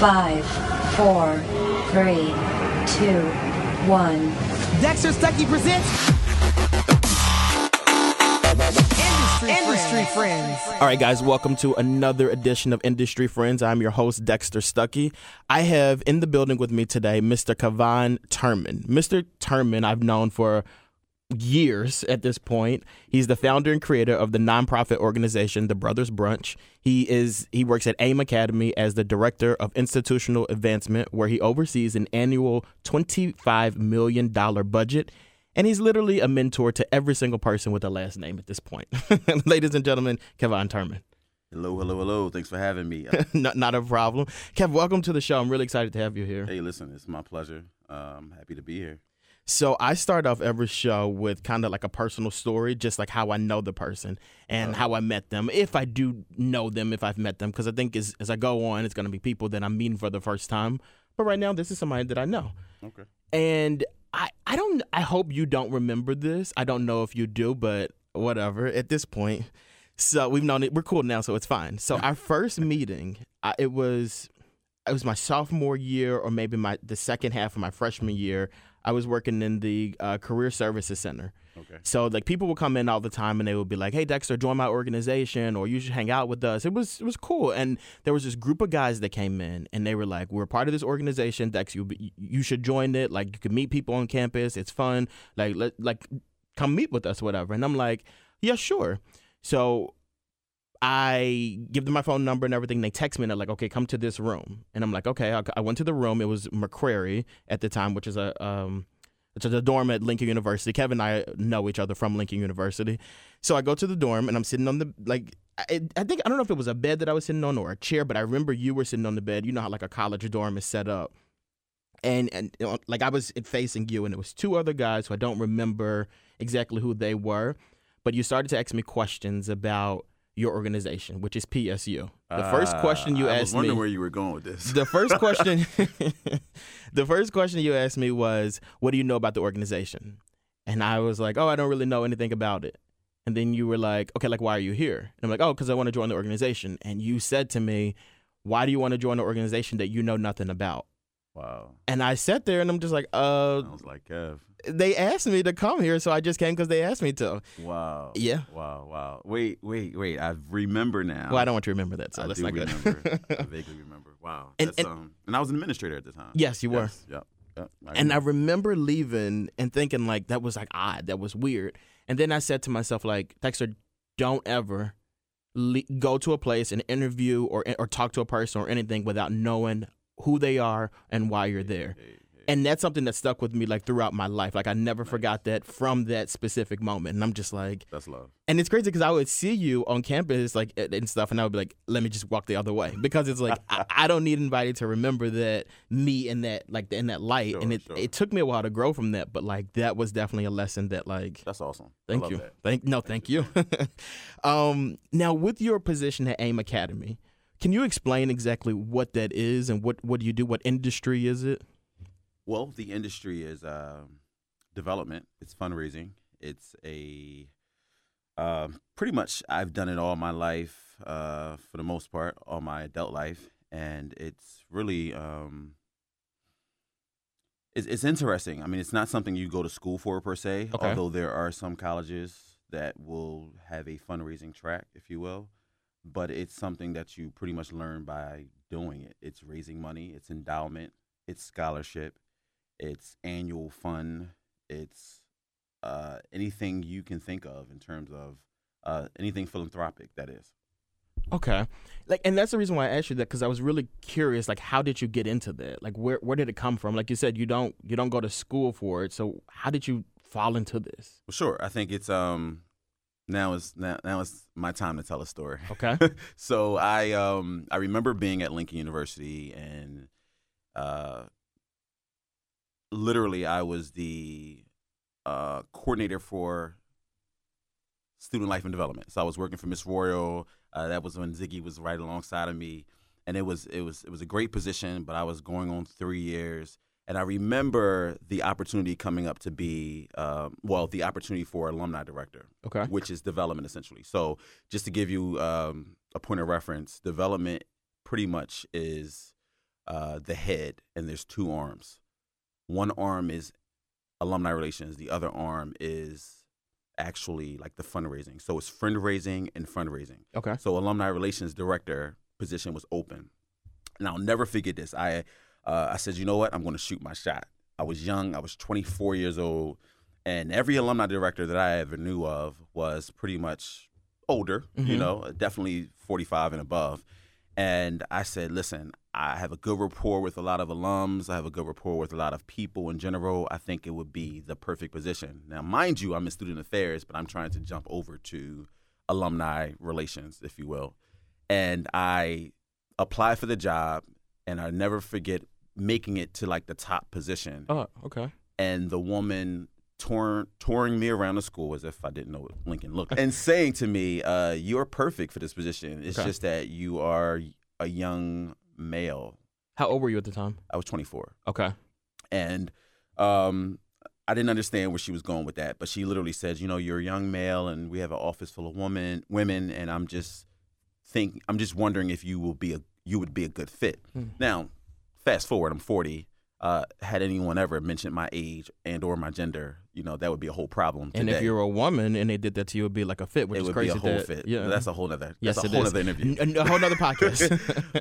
Five, four, three, two, one. Dexter Stuckey presents Industry, Industry Friends. All right, guys, welcome to another edition of Industry Friends. I'm your host, Dexter Stuckey. I have in the building with me today Mr. Kevin Turman. Mr. Turman, I've known for years at this point. He's the founder and creator of the nonprofit organization The Brothers Brunch. He is he works at AIM Academy as the director of institutional advancement where he oversees an annual 25 million dollar budget. And he's literally a mentor to every single person with a last name at this point. Ladies and gentlemen, Kevin Turman. Hello, hello, hello. Thanks for having me. not, not a problem. Kev, welcome to the show. I'm really excited to have you here. hey, listen, it's my pleasure. Uh, I'm happy to be here. So I start off every show with kind of like a personal story, just like how I know the person and how I met them, if I do know them, if I've met them, because I think as as I go on, it's going to be people that I'm meeting for the first time. But right now, this is somebody that I know, Okay. and I I don't I hope you don't remember this. I don't know if you do, but whatever. At this point, so we've known it. We're cool now, so it's fine. So our first meeting, I, it was it was my sophomore year or maybe my the second half of my freshman year. I was working in the uh, career services center. Okay. So like people would come in all the time and they would be like, "Hey Dexter, join my organization or you should hang out with us." It was it was cool. And there was this group of guys that came in and they were like, "We're part of this organization, Dex. You you should join it. Like you can meet people on campus. It's fun. Like let like come meet with us, whatever." And I'm like, "Yeah, sure." So I give them my phone number and everything. They text me and they're like, "Okay, come to this room." And I'm like, "Okay." I, I went to the room. It was McCrary at the time, which is a um, it's a dorm at Lincoln University. Kevin and I know each other from Lincoln University. So I go to the dorm and I'm sitting on the like I, I think I don't know if it was a bed that I was sitting on or a chair, but I remember you were sitting on the bed. You know how like a college dorm is set up. And and you know, like I was facing you and it was two other guys who I don't remember exactly who they were, but you started to ask me questions about your organization, which is PSU. The first Ah, question you I asked was wondering me where you were going with this. the first question the first question you asked me was what do you know about the organization? And i was like oh i don't really know anything about it. And then you were like okay like why are you here? And i'm like oh because i want to join the organization. And you said to me why do you want to join an organization that you know nothing about wow. and i sat there and i'm just like uh Sounds like Kev. they asked me to come here so i just came because they asked me to Wow. Yeah. Wow. Wow. Wait. Wait. Wait. I remember now. well i don't want you to remember that so I that's not good remember. I vaguely remember. Wow. And- That's, and- um, and I was an administrator at the time. yes you were Yes. Yep. Yep. And I remember. remember leaving and thinking like that was like odd, that was weird. And then I said to myself like, Dexter, don't ever le- go to a place and interview or or talk to a person or anything without knowing who they are and why you're there. And that's something that stuck with me like throughout my life. Like I never forgot that from that specific moment. And I'm just like, that's love. and it's crazy because I would see you on campus like and stuff, and I would be like, "Let me just walk the other way," because it's like I, I don't need anybody to remember that me in that like in that light, and it sure. it took me a while to grow from that, but like that was definitely a lesson that like That's awesome. Thank you, That. thank no, thank you. um, now with your position at AIM Academy, can you explain exactly what that is and what what do you do? What industry is it? Well, the industry is um, development. It's fundraising. It's a um pretty much I've done it all my life, uh, for the most part, all my adult life, and it's really um, it's, it's interesting. I mean, it's not something you go to school for per se. Okay. Although there are some colleges that will have a fundraising track, if you will, but it's something that you pretty much learn by doing it. It's raising money. It's endowment. It's scholarship. It's annual fund. It's uh, anything you can think of in terms of uh, anything philanthropic. That is. Okay, like, and that's the reason why I asked you that because I was really curious. Like, how did you get into that? Like, where where did it come from? Like you said, you don't you don't go to school for it. So how did you fall into this? Well, sure. I think it's um now is now now is my time to tell a story. Okay. so I um I remember being at Lincoln University and uh literally I was the uh coordinator for student life and development. So I was working for Miss Royal. Uh, that was when Ziggy was right alongside of me, and it was it was it was a great position. But I was going on three years, and I remember the opportunity coming up to be um, well the opportunity for alumni director Okay. which is development essentially. So just to give you um, a point of reference, development pretty much is uh, the head, and there's two arms. One arm is alumni relations. The other arm is actually like the fundraising. So it's fundraising and fundraising. Okay. So alumni relations director position was open, and I'll never forget this. I uh, I said, you know what? I'm going to shoot my shot. I was young. I was 24 years old, and every alumni director that I ever knew of was pretty much older. You Mhm. know, definitely 45 and above. And I said, listen, I have a good rapport with a lot of alums. I have a good rapport with a lot of people in general. I think it would be the perfect position. Now, mind you, I'm in student affairs, but I'm trying to jump over to alumni relations, if you will. And I applied for the job, and I never forget making it to like the top position Oh, okay. and the woman touring touring me around the school as if I didn't know what Lincoln looked and saying to me, uh, "You're perfect for this position. It's Okay. just that you are a young male." How old were you at the time? I was 24, Okay. and um, I didn't understand where she was going with that. But she literally says, "You know, you're a young male, and we have an office full of women, women, and I'm just think I'm just wondering if you will be a you would be a good fit." Hmm. Now, fast forward, I'm 40. Uh, had anyone ever mentioned my age and or my gender, you know, that would be a whole problem. And if you're a woman and they did that to you, it would be like a fit, which it is would crazy. be a whole that- fit. Yeah. that's a whole other. yes, that's a whole is. nother interview. N- a whole nother podcast.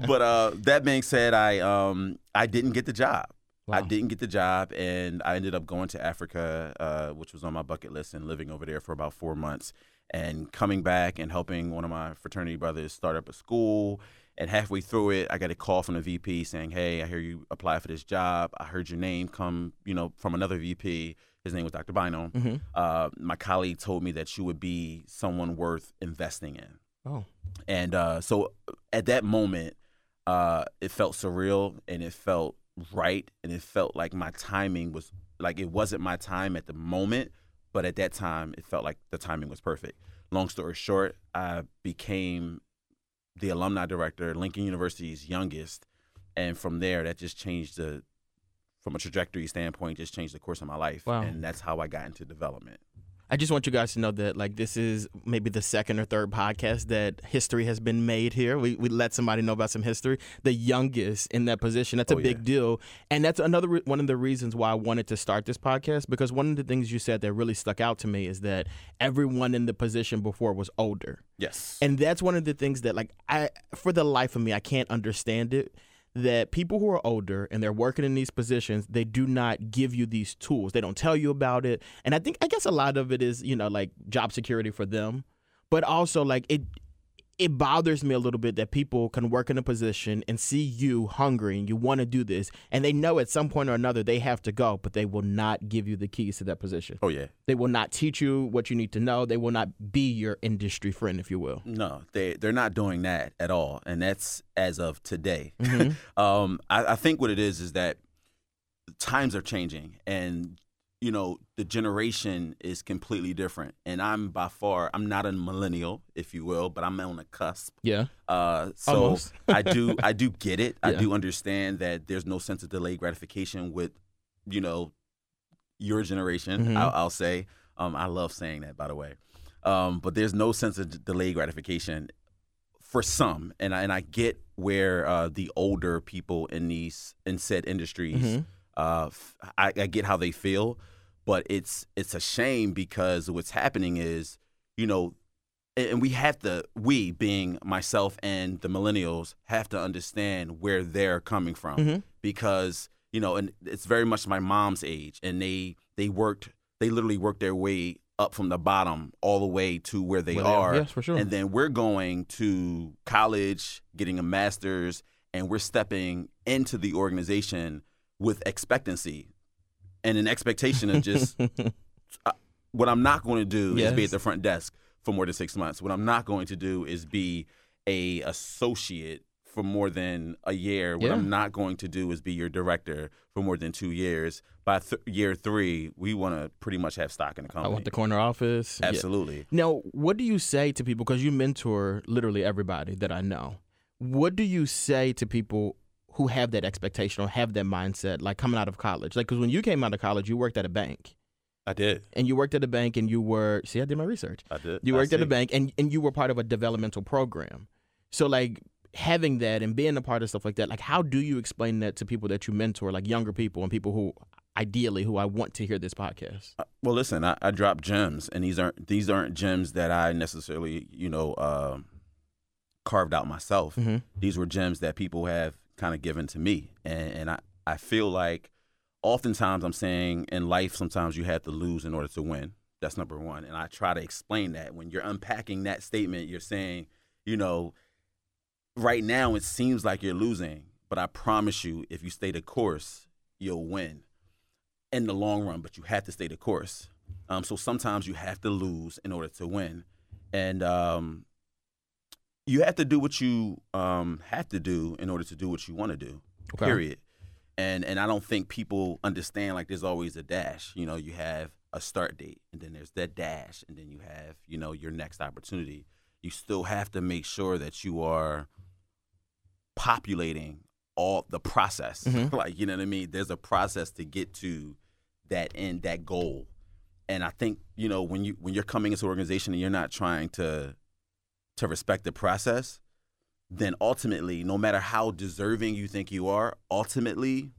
but uh, that being said, I um I didn't get the job. I didn't get the job, and I ended up going to Africa, uh, which was on my bucket list, and living over there for about four months, and coming back and helping one of my fraternity brothers start up a school. And halfway through it, I got a call from the VP saying, "Hey, I hear you apply for this job. I heard your name come, you know, from another VP. His name was Dr. Bynum. hmm Uh, my colleague told me that you would be someone worth investing in." Oh. And uh, so at that moment, uh, it felt surreal and it felt right and it felt like my timing was like it wasn't my time at the moment, but at that time it felt like the timing was perfect. Long story short, I became the alumni director, Lincoln University's youngest, and from there that just changed the from a trajectory standpoint, just changed the course of my life. Wow. And that's how I got into development. I just want you guys to know that like this is maybe the second or third podcast that history has been made here. We we let somebody know about some history. The youngest in that position. That's a Oh, big yeah. deal, and that's another re- one of the reasons why I wanted to start this podcast because one of the things you said that really stuck out to me is that everyone in the position before was older. Yes. And that's one of the things that like I for the life of me I can't understand it that people who are older and they're working in these positions they do not give you these tools. They don't tell you about it. And I think I guess a lot of it is, you know, like job security for them, but also like it it bothers me a little bit that people can work in a position and see you hungry and you want to do this and they know at some point or another they have to go, but they will not give you the keys to that position. oh yeah. They will not teach you what you need to know. They will not be your industry friend, if you will. No, they they're not doing that at all, and that's as of today. Mhm. um, I, I think what it is is that times are changing, and you know the generation is completely different. And I'm by far I'm not a millennial, if you will, but I'm on the cusp. Yeah. Uh, so I do I do get it. I do understand that there's no sense of delayed gratification with, you know, your generation. Mhm. I'll, I'll say. Um, I love saying that, by the way. Um, but there's no sense of d- delayed gratification for some, and I, and I get where uh, the older people in these in said industries, Mhm. Uh, I, I get how they feel, but it's it's a shame because what's happening is, you know, and we have to we being myself and the millennials have to understand where they're coming from Mhm. because you know and it's very much my mom's age and they they worked they literally worked their way up from the bottom all the way to where they Where they are. are Yes, for sure. and then we're going to college getting a master's and we're stepping into the organization with expectancy and an expectation of just uh, what I'm not going to do is be at the front desk for more than six months. What I'm not going to do is be a associate for more than a year. What Yeah. I'm not going to do is be your director for more than two years. By th- year three, we want to pretty much have stock in the company. I want the corner office. Yeah. Absolutely. Now, what do you say to people? Because you mentor literally everybody that I know. What do you say to people who have that expectation or have that mindset, like coming out of college? Like, because when you came out of college, you worked at a bank, I did. and you worked at a bank, and you were see, I did my research. I did. You worked at a bank, and and you were part of a developmental program. So, like, having that and being a part of stuff like that, like how do you explain that to people that you mentor, like younger people and people who ideally who I want to hear this podcast? Uh, Well, listen, I, I drop gems, and these aren't these aren't gems that I necessarily, you know, um carved out myself. Mhm. These were gems that people have kind of given to me, and, and I I feel like oftentimes I'm saying in life sometimes you have to lose in order to win. That's number one, and I try to explain that when you're unpacking that statement, you're saying, you know, right now it seems like you're losing, but I promise you, if you stay the course, you'll win in the long run, but you have to stay the course. Um, so sometimes you have to lose in order to win, and um, you have to do what you um, have to do in order to do what you want to do. Okay. Period. And and I don't think people understand like there's always a dash. You know, you have a start date, and then there's that dash, and then you have you know your next opportunity. You still have to make sure that you are populating all the process. Mhm. like you know what I mean. There's a process to get to that end, that goal. And I think you know when you when you're coming into an organization and you're not trying to to respect the process, then ultimately, no matter how deserving you think you are, ultimately,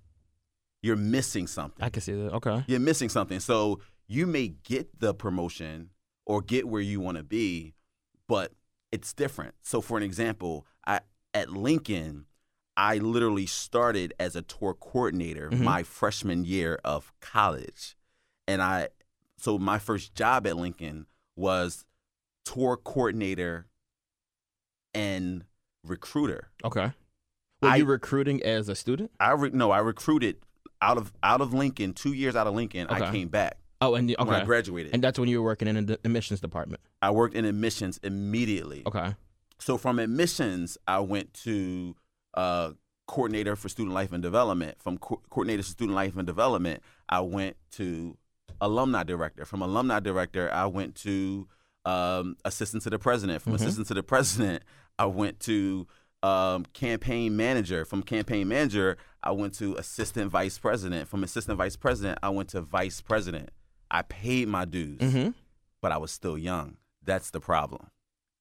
you're missing something. I can see that. Okay. You're missing something. So you may get the promotion or get where you want to be, but it's different. So for an example, I at Lincoln, I literally started as a tour coordinator Mhm. my freshman year of college. And I so my first job at Lincoln was tour coordinator and recruiter. Okay. Were I- you recruiting as a student? I re- no, I recruited out of out of Lincoln, 2 years out of Lincoln, I came back Oh, and you- when I graduated. And that's when you were working in the admissions department. I worked in admissions immediately. Okay. So from admissions, I went to uh, coordinator for student life and development. From co- coordinator for student life and development, I went to alumni director. From alumni director, I went to um, assistant to the president. From Mhm. assistant to the president, I went to um, campaign manager. From campaign manager, I went to assistant vice president. From assistant vice president, I went to vice president. I paid my dues, Mm-hmm. but I was still young. That's the problem.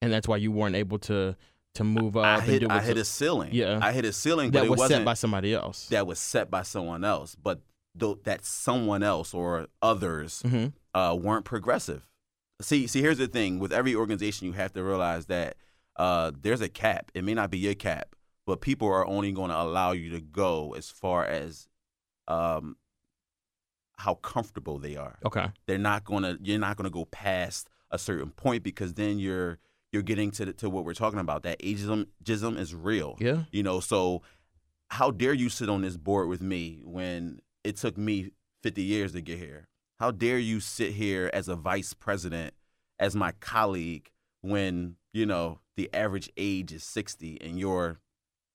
And that's why you weren't able to to move up I and hit, do I hit a ceiling. Yeah. I hit a ceiling, but that it was wasn't set by somebody else. that was set by someone else. But though that someone else or others hmm uh, weren't progressive. See, see, here's the thing: with every organization, you have to realize that uh, there's a cap. It may not be your cap, but people are only going to allow you to go as far as um, how comfortable they are Okay. they're not gonna you're not gonna go past a certain point because then you're you're getting to the, to what we're talking about that ageism is real Yeah. you know so how dare you sit on this board with me when it took me 50 years to get here how dare you sit here as a vice president as my colleague when you know the average age is 60 and you're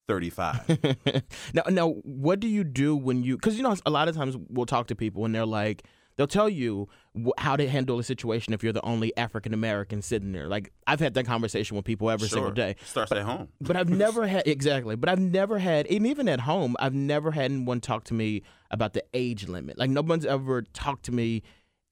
35 now, now, what do you do when you? Because you know, a lot of times we'll talk to people and they're like, they'll tell you wh- how to handle a situation if you're the only African American sitting there. Like I've had that conversation with people every single day. starts at home But I've never had exactly. But I've never had, and even at home, I've never had anyone talk to me about the age limit. Like no one's ever talked to me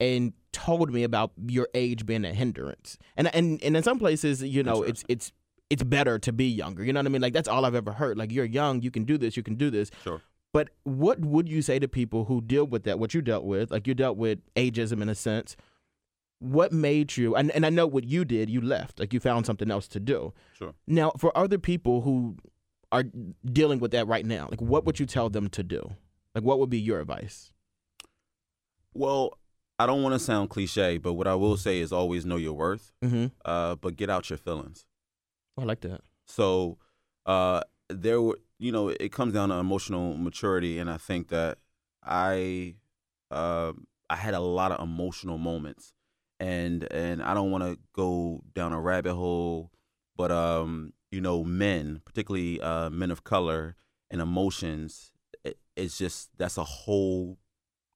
and told me about your age being a hindrance. And and and in some places, you know, it's it's it's better to be younger. You know what I mean? Like that's all I've ever heard. Like you're young, you can do this, you can do this. sure But what would you say to people who deal with that? What you dealt with, like you dealt with ageism in a sense. What made you? And and I know what you did. You left. Like you found something else to do. sure Now, for other people who are dealing with that right now, like what would you tell them to do? Like what would be your advice? Well, I don't want to sound cliche, but what I will say is always know your worth, Mm-hmm. uh, but get out your feelings. I like that. So uh, there were, you know, it comes down to emotional maturity, and I think that I, uh, I had a lot of emotional moments, and and I don't want to go down a rabbit hole, but um, you know, men, particularly uh, men of color, and emotions, it, it's just that's a whole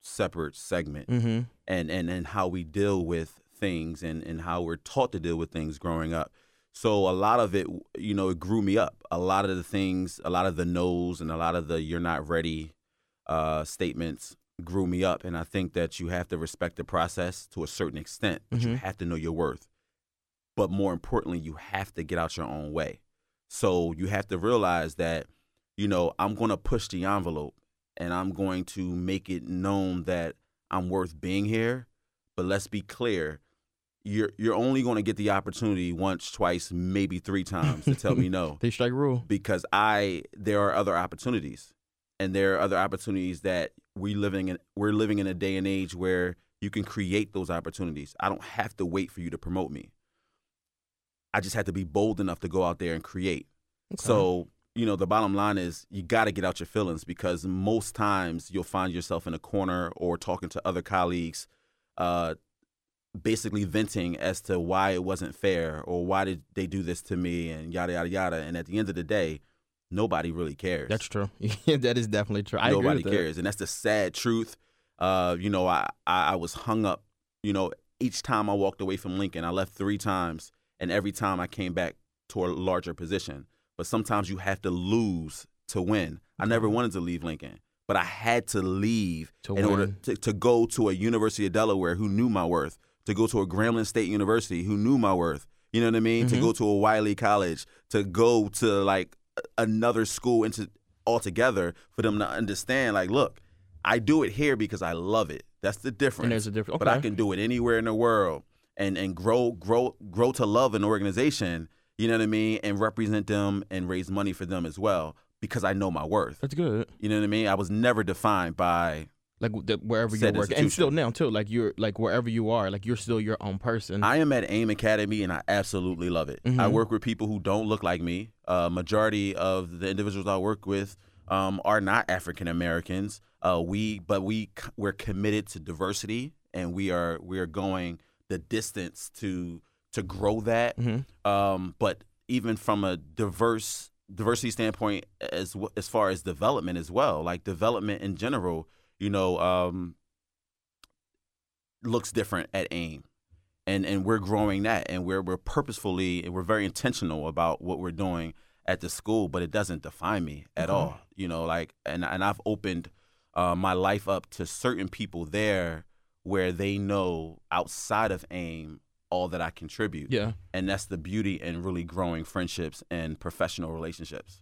separate segment Mm-hmm. and and and how we deal with things and and how we're taught to deal with things growing up. So a lot of it, you know, it grew me up. A lot of the things, a lot of the no's and a lot of the "you're not ready" uh, statements grew me up. And I think that you have to respect the process to a certain extent, but you Mhm. have to know your worth. But more importantly, you have to get out your own way. So you have to realize that, you know, I'm going to push the envelope and I'm going to make it known that I'm worth being here. But let's be clear, you're you're only going to get the opportunity once, twice, maybe three times to tell me no Three strike rule. because I there are other opportunities, and there are other opportunities that we living in. We're living in a day and age where you can create those opportunities. I don't have to wait for you to promote me. I just have to be bold enough to go out there and create. So you know, the bottom line is you got to get out your feelings because most times you'll find yourself in a corner or talking to other colleagues, uh, basically venting as to why it wasn't fair or why did they do this to me and yada yada yada. And at the end of the day, nobody really cares. That's true. That is definitely true. I nobody with that. cares, and that's the sad truth. Uh, you know, I, I I was hung up. You know, each time I walked away from Lincoln, I left three times, and every time I came back to a larger position. But sometimes you have to lose to win. I never wanted to leave Lincoln, but I had to leave To in order to, to go to a University of Delaware who knew my worth, to go to a Grambling State University who knew my worth. You know what I mean? To Mhm. go to a Wiley College, to go to like another school into altogether for them to understand like, look, I do it here because I love it. That's the difference. And there's a difference. But I can do it anywhere in the world and and grow grow grow to love an organization, you know what I mean, and represent them and raise money for them as well because I know my worth. That's good. You know what I mean? I was never defined by Like the, wherever you're working, and still now too. Like you're like wherever you are, like you're still your own person. I am at AIM Academy and I absolutely love it. I Mhm. work with people who don't look like me. Uh, majority of the individuals I work with um, are not African Americans. Uh, we, but we we're committed to diversity and we are we are going the distance to to grow that. Mhm. Um, but even from a diverse diversity standpoint, as as far as development as well, like development in general, you know, um, looks different at AIM and and we're growing that and we're we're purposefully and we're very intentional about what we're doing at the school but it doesn't define me at Okay. all you know like and and I've opened uh, my life up to certain people there where they know outside of AIM all that I contribute yeah. and that's the beauty in really growing friendships and professional relationships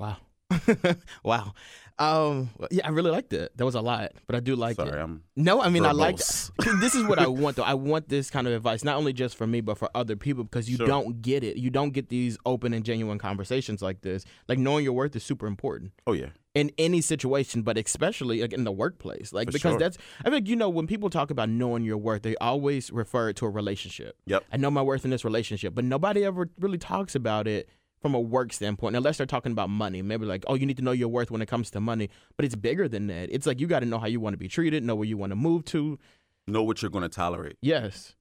Wow. wow. Um. Yeah, I really liked it. That was a lot, but I do like sorry it. I'm No, I mean I like. this is what I want though. I want this kind of advice, not only just for me, but for other people, because you Sure. don't get it. You don't get these open and genuine conversations like this. Like knowing your worth is super important oh yeah in any situation, but especially like in the workplace. Like For because sure. that's I think you know when people talk about knowing your worth, they always refer it to a relationship. Yep. I know my worth in this relationship, but nobody ever really talks about it from a work standpoint, unless they're talking about money. Maybe like, oh, you need to know your worth when it comes to money, but it's bigger than that. It's like you got to know how you want to be treated, know where you want to move to. know what you're going to tolerate Yes.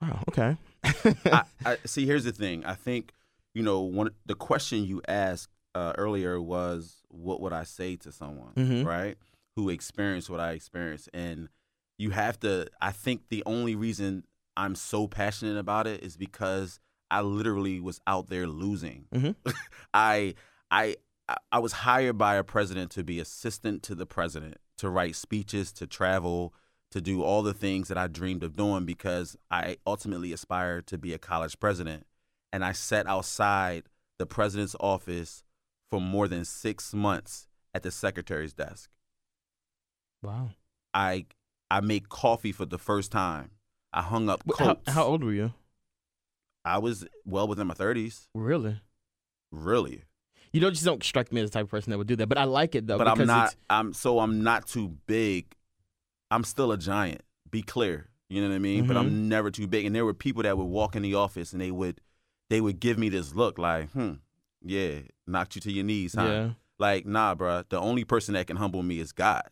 Wow. Okay. I, I see. Here's the thing. I think you know one. The question you asked uh, earlier was, "What would I say to someone, Mhm. right, who experienced what I experienced?" And you have to. I think the only reason I'm so passionate about it is because I literally was out there losing. Mhm. I, I, I- was hired by a president to be assistant to the president, to write speeches, to travel, to do all the things that I dreamed of doing because I ultimately aspired to be a college president. And I sat outside the president's office for more than six months at the secretary's desk. wow. I I made coffee for the first time. I hung up Wh- How, coats. how old were you? I was well within my thirties. Really? Really. You don't just don't strike me as the type of person that would do that, but I like it though. but I'm not I'm so I'm not too big. I'm still a giant. Be clear. You know what I mean? But Mm-hmm. I'm never too big. And there were people that would walk in the office and they would they would give me this look like, hmm, yeah, knocked you to your knees, huh? Yeah. Like, nah, bruh, the only person that can humble me is God.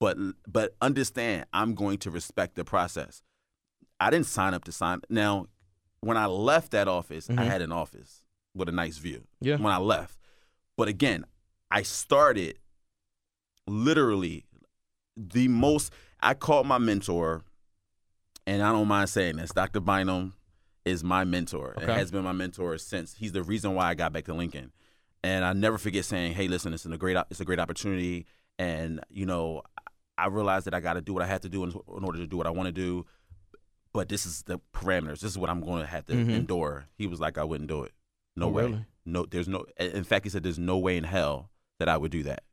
But but understand, I'm going to respect the process. I didn't sign up to sign. Now, when I left that office, I Mhm. had an office with a nice view. Yeah. When I left, but again, I started literally the most. I called my mentor, and I don't mind saying this. Dr. Bynum is my mentor. and Okay. has been my mentor since. He's the reason why I got back to Lincoln, and I never forget saying, "Hey, listen, it's a great, it's a great opportunity." And you know, I realized that I got to do what I had to do in, in order to do what I want to do. But this is the parameters. This is what I'm going to have to Mhm. endure. He was like, "I wouldn't do it. No Oh, way." really? No, there's no. In fact, he said there's no way in hell that I would do that.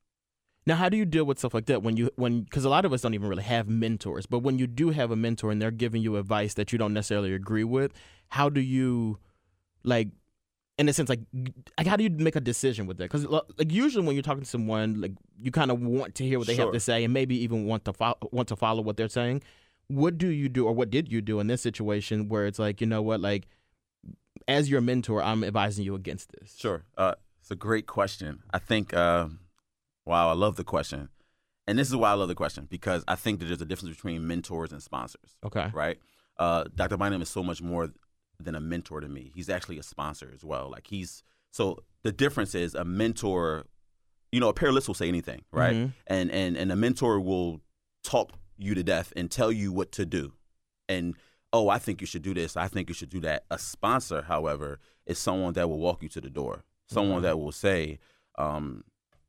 Now, how do you deal with stuff like that when you when because a lot of us don't even really have mentors, but when you do have a mentor and they're giving you advice that you don't necessarily agree with, how do you like in a sense like like how do you make a decision with that? Because like usually when you're talking to someone, like you kind of want to hear what they have to say and maybe even want to follow want to follow what they're saying. What do you do or what did you do in this situation where it's like you know what like as your mentor, I'm advising you against this. Sure. Uh, it's a great question. I think, uh, wow, I love the question. And this is why I love the question because I think that there's a difference between mentors and sponsors, Okay. right? Uh, Dr. Bynum is so much more than a mentor to me. He's actually a sponsor as well. Like he's, so the difference is a mentor, you know, a peerless will say anything, right? Mhm. And, and, and a mentor will talk you to death and tell you what to do. And, oh, I think you should do this. I think you should do that. A sponsor, however, is someone that will walk you to the door. Someone Mhm. that will say, um,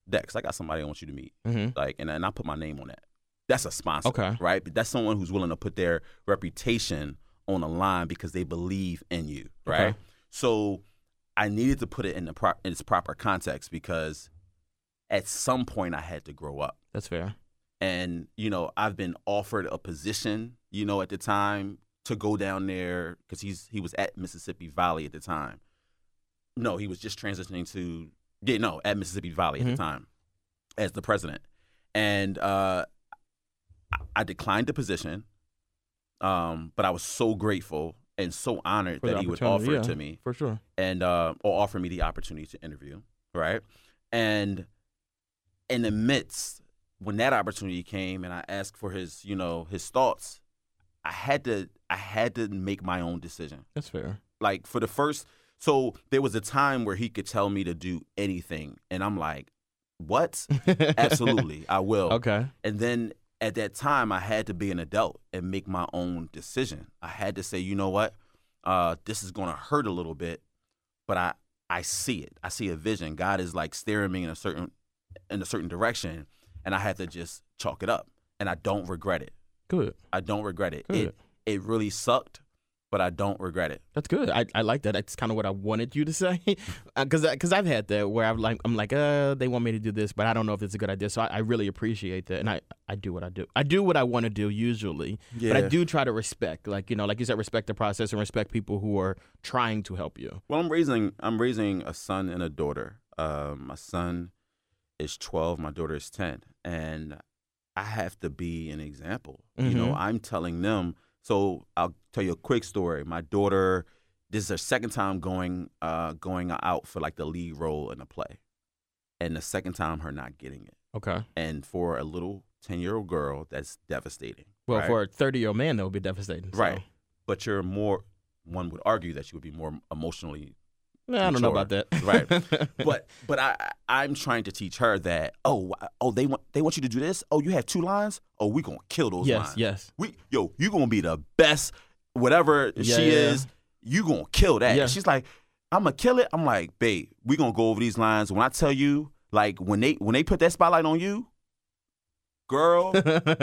Dex, I got somebody I want you to meet. Mm-hmm. Like, and, and I put my name on that. That's a sponsor. Okay. Right? But that's someone who's willing to put their reputation on the line because they believe in you. Right. Okay. So I needed to put it in the pro- in its proper context because at some point I had to grow up That's fair. And you know i've been offered a position you know at the time to go down there because he's he was at mississippi valley at the time no he was just transitioning to yeah no at mississippi valley at Mhm. the time as the president and uh I- declined the position um but i was so grateful and so honored For that he would offer it to me For sure. and uh, or offer me the opportunity to interview, right? And in the midst, when that opportunity came, and I asked for his, you know, his thoughts, I had to, I had to make my own decision. That's fair. Like for the first, so there was a time where he could tell me to do anything, and I'm like, what? Absolutely, I will. Okay. And then at that time, I had to be an adult and make my own decision. I had to say, you know what, uh, this is going to hurt a little bit, but I I see it. I see a vision. God is like steering me in a certain in a certain direction, and I had to just chalk it up. And I don't regret it. Good. I don't regret it. Good. It it really sucked, but I don't regret it. That's good. I, I like that. That's kind of what I wanted you to say, because because I've had that where I'm like I'm like uh they want me to do this, but I don't know if it's a good idea. So I, I really appreciate that, and I I do what I do. I do what I want to do usually, but I do try to respect, like you know, like you said, respect the process and respect people who are trying to help you. Well, I'm raising I'm raising a son and a daughter. Um, my son is 12, my daughter is 10, and I have to be an example. You know, Mhm. I'm telling them. So I'll tell you a quick story. My daughter, this is her second time going uh, going out for like the lead role in a play, and the second time her not getting it. Okay. And for a little 10 year old girl, that's devastating. Well, right? for a 30 year old man, that would be devastating. so- right, but you're more. One would argue that you would be more emotionally Nah, I don't know about that. Right. but but I I'm trying to teach her that oh oh they want they want you to do this oh you have two lines oh we gonna kill those yes, lines yes. we yo you gonna be the best whatever Yeah, she yeah. is you gonna kill that Yeah. She's like I'm gonna kill it I'm like babe we gonna go over these lines when I tell you like when they when they put that spotlight on you girl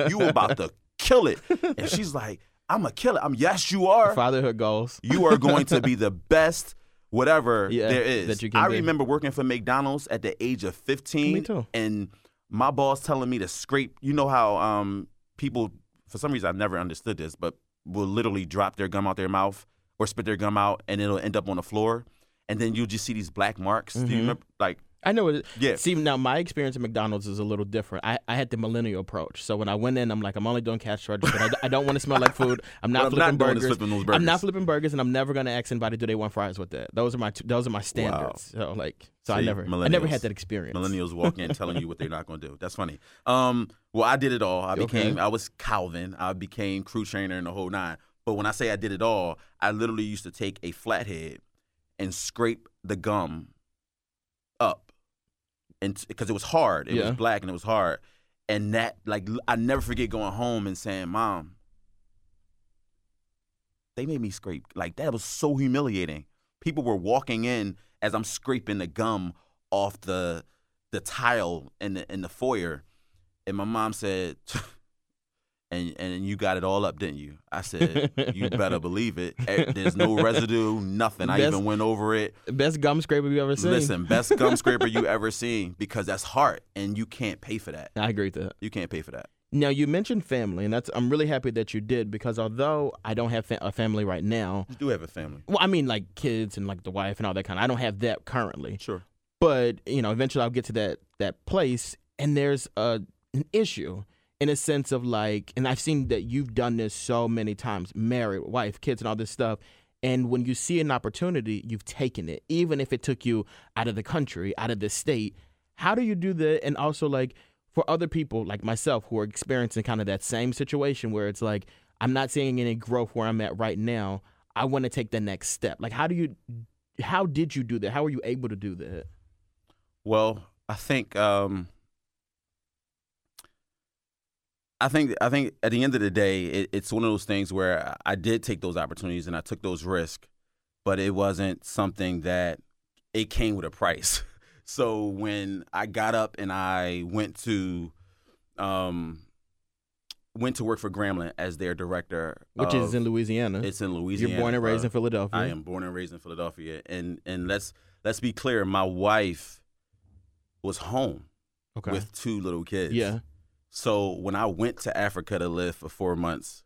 you about to kill it and she's like I'm gonna kill it I'm yes you are Fatherhood goals. you are going to be the best whatever Yeah, there is. that you can I be. remember working for McDonald's at the age of 15 Me too. and my boss telling me to scrape, you know how um people for some reason I've never understood this, but will literally drop their gum out their mouth or spit their gum out and it'll end up on the floor and then you'll just see these black marks. Do Mhm. you remember like I know it. Yeah. See, now my experience at McDonald's is a little different. I, I had the millennial approach. So when I went in, I'm like, I'm only doing cash register. I, I don't want to smell like food. I'm not What I'm flipping not burgers. flipping those I'm not flipping burgers, and I'm never gonna ask anybody, do they want fries with that? Those are my two, those are my standards. So like, so I never I never had that experience. Millennials walk in telling you what they're not going to do. That's funny. Um, well, I did it all. I Okay. became, I was Calvin. I became crew trainer and the whole nine. But when I say I did it all, I literally used to take a flathead and scrape the gum and because it was hard, it Yeah. was black and it was hard, and that like I never forget going home and saying, "Mom, they made me scrape." Like that was so humiliating. People were walking in as I'm scraping the gum off the the tile in the in the foyer, and my mom said, And and you got it all up, didn't you? I said, you better believe it. Eh, There's no residue, nothing. I even went over it. Best gum scraper you ever seen. Listen, best gum scraper you ever seen because that's heart, and you can't pay for that. I agree with that. You can't pay for that. Now you mentioned family, and that's I'm really happy that you did because although I don't have fa- a family right now, You do have a family. well, I mean like kids and like the wife and all that kind. of I don't have that currently, Sure. but you know eventually I'll get to that that place, and there's a an issue in a sense of like, and I've seen that you've done this so many times, married, wife, kids, and all this stuff. And when you see an opportunity, you've taken it, even if it took you out of the country, out of the state. How do you do that? And also, like, for other people like myself who are experiencing kind of that same situation where it's like, I'm not seeing any growth where I'm at right now. I want to take the next step. Like, how do you, how did you do that? How were you able to do that? Well, I think um, I think I think at the end of the day, it, it's one of those things where I did take those opportunities and I took those risks, but it wasn't something that it came with a price. So when I got up and I went to um, went to work for Grambling as their director, Which of- is in Louisiana. it's in Louisiana. You're born and raised in Philadelphia. I am born and raised in Philadelphia, and and let's let's be clear. My wife was home Okay. with two little kids. yeah. So when I went to Africa to live for four months,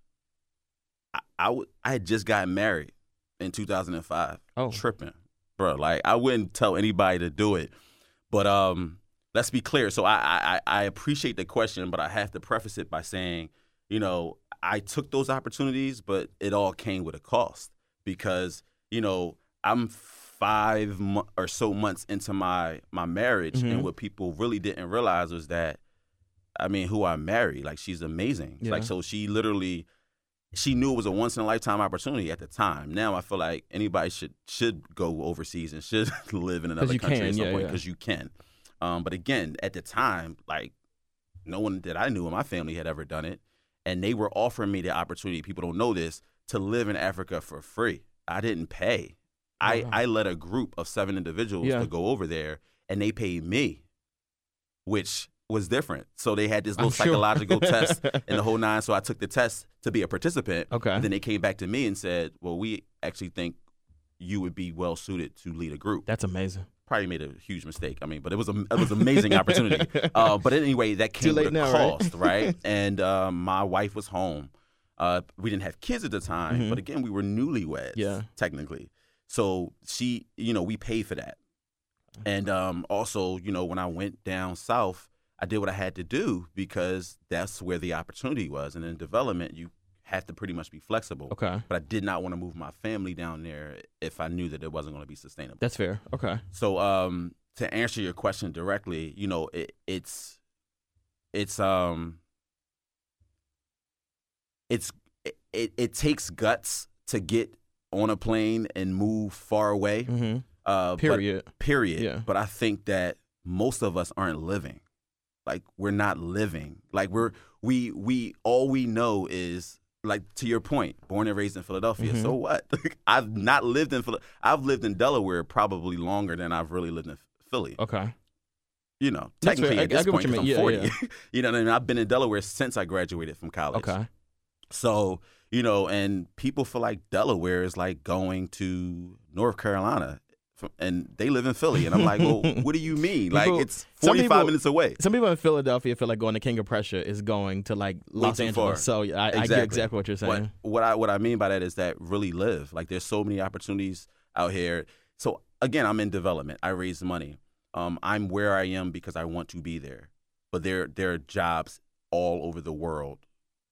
I I, w- I had just gotten married in 2005. Oh. tripping, bro! Like I wouldn't tell anybody to do it, but um, let's be clear. So I I, I appreciate the question, but I have to preface it by saying, you know, I took those opportunities, but it all came with a cost because you know I'm five mo- or so months into my my marriage, Mhm. and what people really didn't realize was that I mean, who I married, like she's amazing. Yeah. Like so, she literally, she knew it was a once in a lifetime opportunity at the time. Now I feel like anybody should should go overseas and should live in another country can, at some yeah, point yeah. because you can. Um, but again, at the time, like no one that I knew in my family had ever done it, and they were offering me the opportunity. People don't know this to live in Africa for free. I didn't pay. I I led a group of seven individuals Yeah. to go over there, and they paid me, which was different. So they had this little I'm sure. psychological test and the whole nine. So I took the test to be a participant. Okay. And then they came back to me and said, "Well, we actually think you would be well suited to lead a group." That's amazing. Probably made a huge mistake. I mean, but it was a it was an amazing opportunity. Uh, but anyway, that came with a now, cost, right? And um, my wife was home. Uh, we didn't have kids at the time, Mhm. but again, we were newlyweds. Yeah. technically. So she, you know, we paid for that. And um, also, you know, when I went down south, I did what I had to do because that's where the opportunity was. And in development, you have to pretty much be flexible. Okay. But I did not want to move my family down there if I knew that it wasn't going to be sustainable. That's fair. Okay. So, um, to answer your question directly, you know, it, it's it's um it's it, it, takes guts to get on a plane and move far away. Mm-hmm. Uh, but- Period. period. Yeah. But I think that most of us aren't living. Like we're not living. Like we're we we all we know is like to your point, born and raised in Philadelphia. Mhm. So what? I've not lived in Phila- I've lived in Delaware probably longer than I've really lived in Philly. Okay. You know, technically at this I point, you. I'm Yeah, 40. you know what I mean? I've been in Delaware since I graduated from college. Okay. So, you know, and people feel like Delaware is like going to North Carolina. And they live in Philly. And I'm like, well, what do you mean? Like, People- it's 45 people- minutes away. Some people in Philadelphia feel like going to King of Prussia is going to like Los Angeles. far. So I, I get Exactly. exactly what you're saying. What, what I what I mean by that is that really live. Like there's so many opportunities out here. So again, I'm in development. I raise money. Um, I'm where I am because I want to be there. But there there are jobs all over the world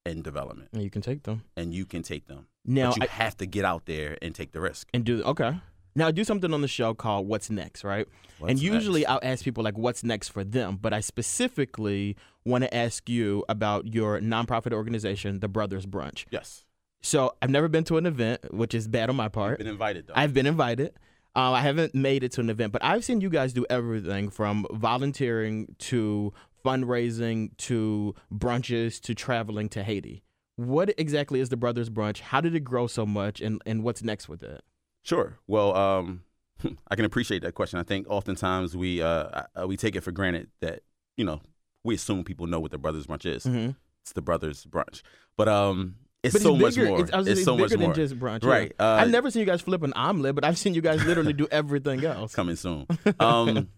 in development, And you can take them and you can take them. now. but you I, have to get out there and take the risk. and do okay. Now I do something on the show called "What's Next," right? and usually next? I'll ask people like, "What's next for them?" But I specifically want to ask you about your nonprofit organization, the Brothers Brunch. yes, So I've never been to an event, which is bad on my part. been invited though. I've been invited. Uh, I haven't made it to an event, but I've seen you guys do everything from volunteering to fundraising to brunches to traveling to Haiti. What exactly is the Brothers Brunch? How did it grow so much, and, and what's next with it? Sure. Well, um, I can appreciate that question. I think oftentimes we uh, we take it for granted that you know we assume people know what the Brothers Brunch is. Mm-hmm. it's the brothers brunch. But um, it's But so it's much more. It's, It's it's so bigger much than more. just brunch. Right. Yeah. Uh, I've never seen you guys flip an omelet, but I've seen you guys literally do everything else. coming soon. Um,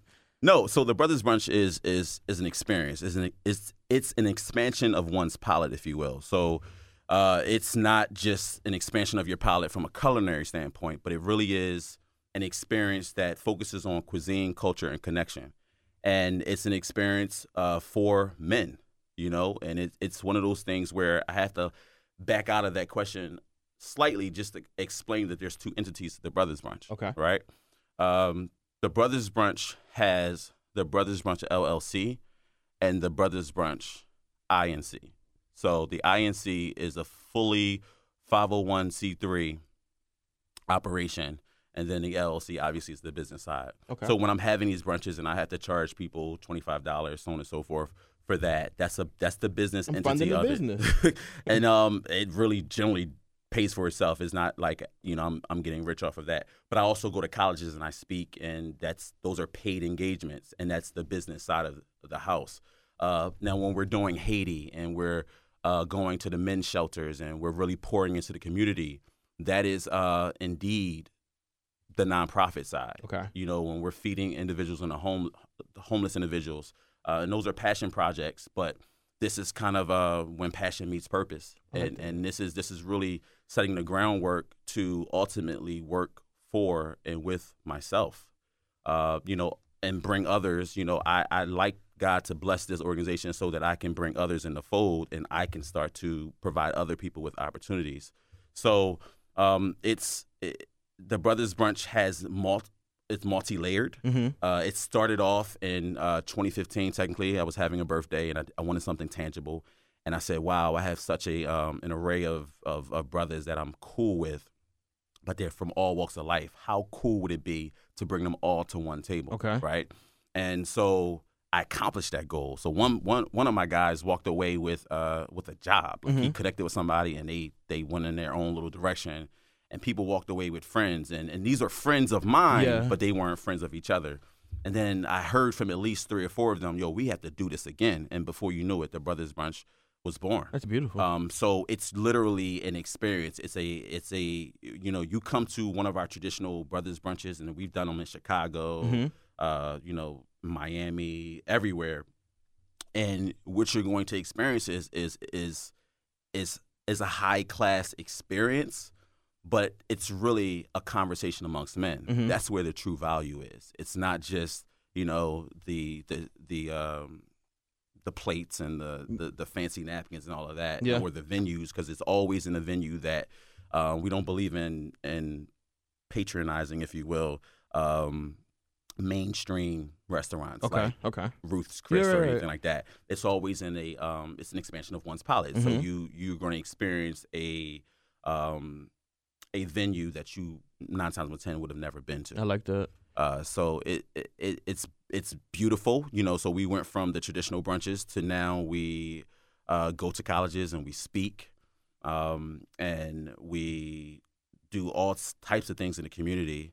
no, so the brothers brunch is is is an experience. Is an it's it's an expansion of one's palate, if you will. So. Uh, it's not just an expansion of your palate from a culinary standpoint, but it really is an experience that focuses on cuisine, culture, and connection. And it's an experience uh, for men, you know, and it, it's one of those things where I have to back out of that question slightly just to explain that there's two entities to the Brothers Brunch. Okay. Right? Um, the Brothers Brunch has the Brothers Brunch LLC and the Brothers Brunch INC. So the INC is a fully 501c3 operation, and then the LLC obviously is the business side. Okay. So when I'm having these brunches and I have to charge people twenty five dollars, so on and so forth, for that, that's a that's the business I'm entity of business. it, and um, it really generally pays for itself. It's not like you know I'm I'm getting rich off of that, but I also go to colleges and I speak, and that's those are paid engagements, and that's the business side of the house. Uh, now when we're doing Haiti and we're uh, going to the men's shelters and we're really pouring into the community, that is uh, indeed the nonprofit side. Okay. You know, when we're feeding individuals and the home homeless individuals, uh, and those are passion projects, but this is kind of uh, when passion meets purpose, and and this is this is really setting the groundwork to ultimately work for and with myself, uh, you know, and bring others. You know, I I like God to bless this organization so that I can bring others in the fold, and I can start to provide other people with opportunities. So um, it's it, the Brothers Brunch has multi, it's multi-layered. Mm-hmm. Uh, it started off in uh, 2015. Technically, I was having a birthday and I, I wanted something tangible. And I said, "Wow, I have such a um, an array of, of of brothers that I'm cool with, but they're from all walks of life. How cool would it be to bring them all to one table? Okay. right? And so I accomplished that goal. So one one one of my guys walked away with uh with a job. Like He Mhm. connected with somebody and they they went in their own little direction. And people walked away with friends, and, and these are friends of mine, Yeah. but they weren't friends of each other. And then I heard from at least three or four of them, yo, we have to do this again. And before you knew it, the Brothers Brunch was born. That's beautiful. Um, so it's literally an experience. It's a, it's a, you know, you come to one of our traditional brothers brunches, and we've done them in Chicago, Mhm. uh, you know, Miami, everywhere. And what you're going to experience is is is is is a high class experience, but it's really a conversation amongst men. Mhm. That's where the true value is. It's not just you know the the the um the plates and the, the the fancy napkins and all of that, Yeah. or the venues, because it's always in a venue that uh, we don't believe in in patronizing, if you will, um, mainstream restaurants okay. like okay. Ruth's Chris Yeah, or anything right. like that. It's always in a um, it's an expansion of one's palate. So Mhm. you you're going to experience a um, a venue that you nine times out of ten would have never been to. I like that. Uh, so it, it, it it's it's beautiful, you know. So we went from the traditional brunches to now we uh, go to colleges and we speak, um, and we do all types of things in the community.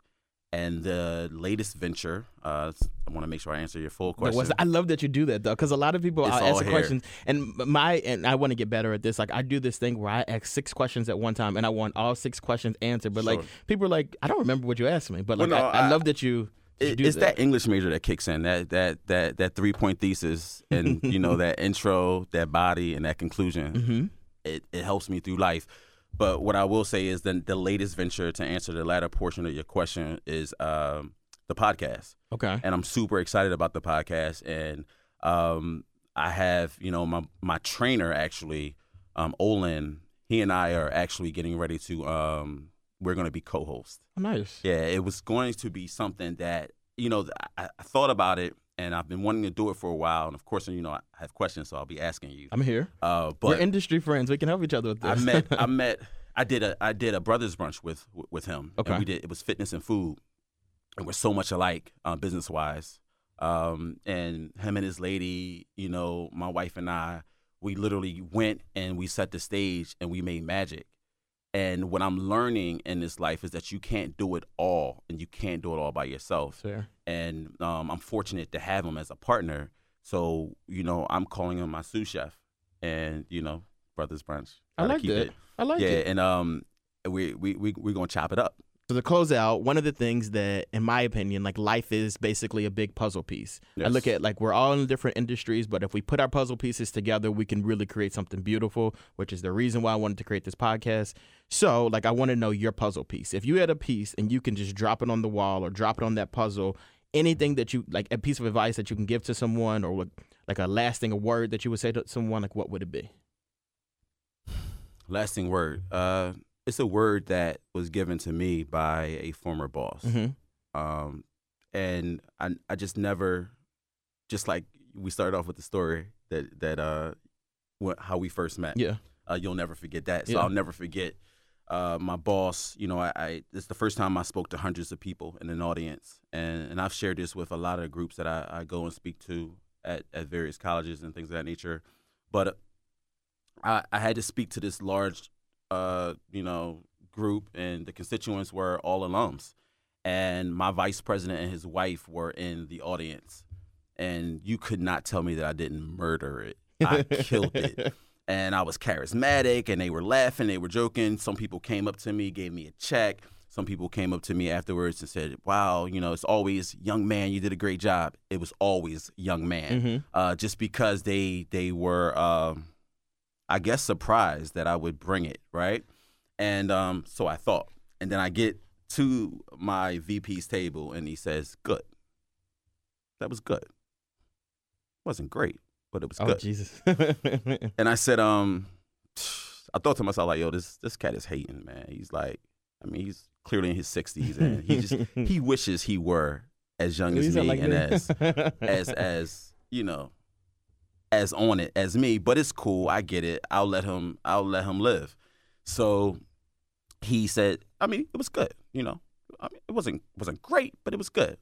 And the latest venture, uh, I want to make sure I answer your full question. what's- I love that you do that though, because a lot of people ask questions, and my and I want to get better at this. Like I do this thing where I ask six questions at one time, and I want all six questions answered. But like people are like, I don't remember what you asked me, but Well, like no, I, I I- love that you. It- it's that. English major that kicks in that that that that three point thesis and you know that intro that body and that conclusion hmm it, it helps me through life but what i will say is that the latest venture to answer the latter portion of your question is um, the podcast Okay. and i'm super excited about the podcast and um, i have you know my my trainer actually um, olin he and i are actually getting ready to um, we're going to be co-hosts Oh, nice. yeah, it was going to be something that you know I, I thought about it, and I've been wanting to do it for a while. And of course, you know, I have questions, so I'll be asking you. I'm here. Uh, We're but industry friends. We can help each other with this. I met, I met, I did a, I did a brothers brunch with with him. Okay. and we did it was fitness and food, and we're so much alike uh, business wise. Um, and him and his lady, you know, my wife and I, we literally went and we set the stage and we made magic. And what I'm learning in this life is that you can't do it all, and you can't do it all by yourself Fair. and um, I'm fortunate to have him as a partner. So you know, I'm calling him my sous chef, and you know, brothers brunch. I like keep it. I like yeah, it. Yeah, and um, we we we we gonna chop it up. So to close out, one of the things that, in my opinion, like life is basically a big puzzle piece. I look at like we're all in different industries, but if we put our puzzle pieces together, we can really create something beautiful, which is the reason why I wanted to create this podcast. So, like, I want to know your puzzle piece. If you had a piece and you can just drop it on the wall or drop it on that puzzle, anything that you like, a piece of advice that you can give to someone, or like a lasting word that you would say to someone, like, what would it be? Lasting word. Uh, it's a word that was given to me by a former boss. Mm-hmm. Um, and I I just never, just like we started off with the story that that uh, what, how we first met. Yeah. uh, you'll never forget that. So Yeah. I'll never forget uh, my boss. You know, I, I it's the first time I spoke to hundreds of people in an audience, and and I've shared this with a lot of groups that I, I go and speak to at, at various colleges and things of that nature. But uh, I, I had to speak to this large, uh, you know, group, and the constituents were all alums, and my vice president and his wife were in the audience, and you could not tell me that I didn't murder it. I killed it and I was charismatic and they were laughing, they were joking. Some people came up to me, gave me a check. Some people came up to me afterwards and said, "Wow, you know, it's always young man, you did a great job." It was always young man, Mhm. uh, just because they they were, um, I guess, surprised that I would bring it, right? And um, so I thought, and then I get to my VP's table and he says, "Good, that was good. wasn't great, but it was Oh good." Jesus. And I said, um, I thought to myself like, yo, this this cat is hating, man. He's like, I mean, he's clearly in his sixties, and he just he wishes he were as young as me like and this. as as as you know, as on it as me. But it's cool. I get it. I'll let him. I'll let him live. So he said, I mean, it was good. You know, I mean, it wasn't wasn't great, but it was good.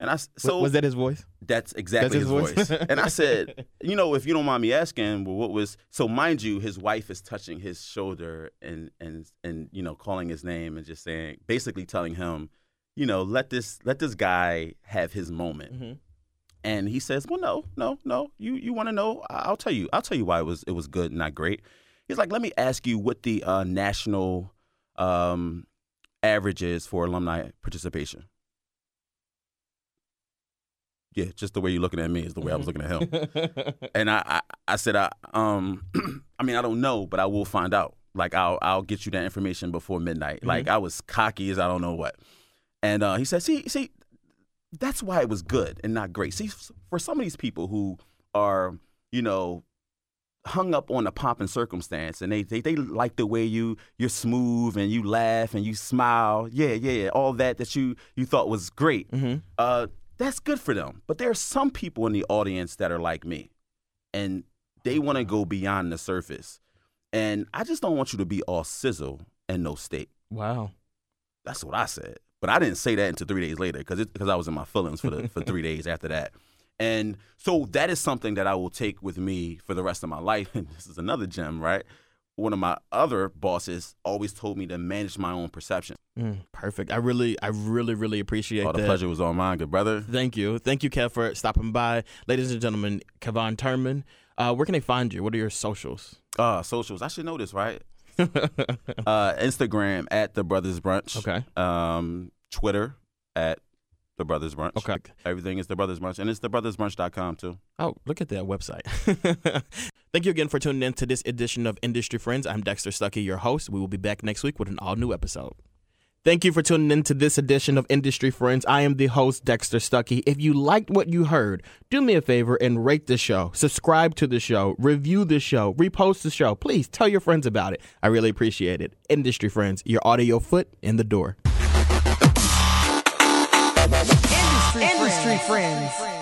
And I so was that his voice? that's exactly That's his, his voice. voice? and I said, you know, if you don't mind me asking, well, what was so? Mind you, his wife is touching his shoulder and and and you know, calling his name and just saying, basically telling him, you know, let this let this guy have his moment. Mhm. And he says, well, no, no, no. You you want to know? I'll tell you. I'll tell you why it was it was good, not great. He's like, let me ask you what the uh, national um, average is for alumni participation. Yeah, just the way you're looking at me is the way I was looking at him. And I, I, I said, I, um, I mean, I don't know, but I will find out. Like, I'll, I'll get you that information before midnight. Like, I was cocky as I don't know what. And uh, he said, see, see, that's why it was good and not great. See, for some of these people who are, you know, hung up on the pomp and circumstance, and they, they they like the way you you're smooth and you laugh and you smile. Yeah, yeah, yeah, all that that you you thought was great. Mhm. Uh, that's good for them. But there are some people in the audience that are like me, and they want to go beyond the surface. And I just don't want you to be all sizzle and no steak. Wow. That's what I said. But I didn't say that until three days later because because I was in my feelings for the for three days after that. And so that is something that I will take with me for the rest of my life. And this is another gem, right? One of my other bosses always told me to manage my own perception. Mm, perfect. I really, I really, really appreciate All the that. pleasure was all mine, good brother. Thank you. Thank you, Kev, for stopping by. Ladies and gentlemen, Kevin Turman. Uh, where can they find you? What are your socials? Uh, socials. I should know this, right? uh, Instagram at the Brothers Brunch. Okay. Um, Twitter at the Brothers Brunch. Okay. Everything is the Brothers Brunch, and it's thebrothersbrunch.com too. Oh, look at that website. Thank you again for tuning in to this edition of Industry Friends. I'm Dexter Stuckey, your host. We will be back next week with an all new episode. Thank you for tuning in to this edition of Industry Friends. I am the host, Dexter Stuckey. If you liked what you heard, do me a favor and rate the show, subscribe to the show, review the show, repost the show. Please tell your friends about it. I really appreciate it. Industry Friends, your audio foot in the door. Industry, Industry friends.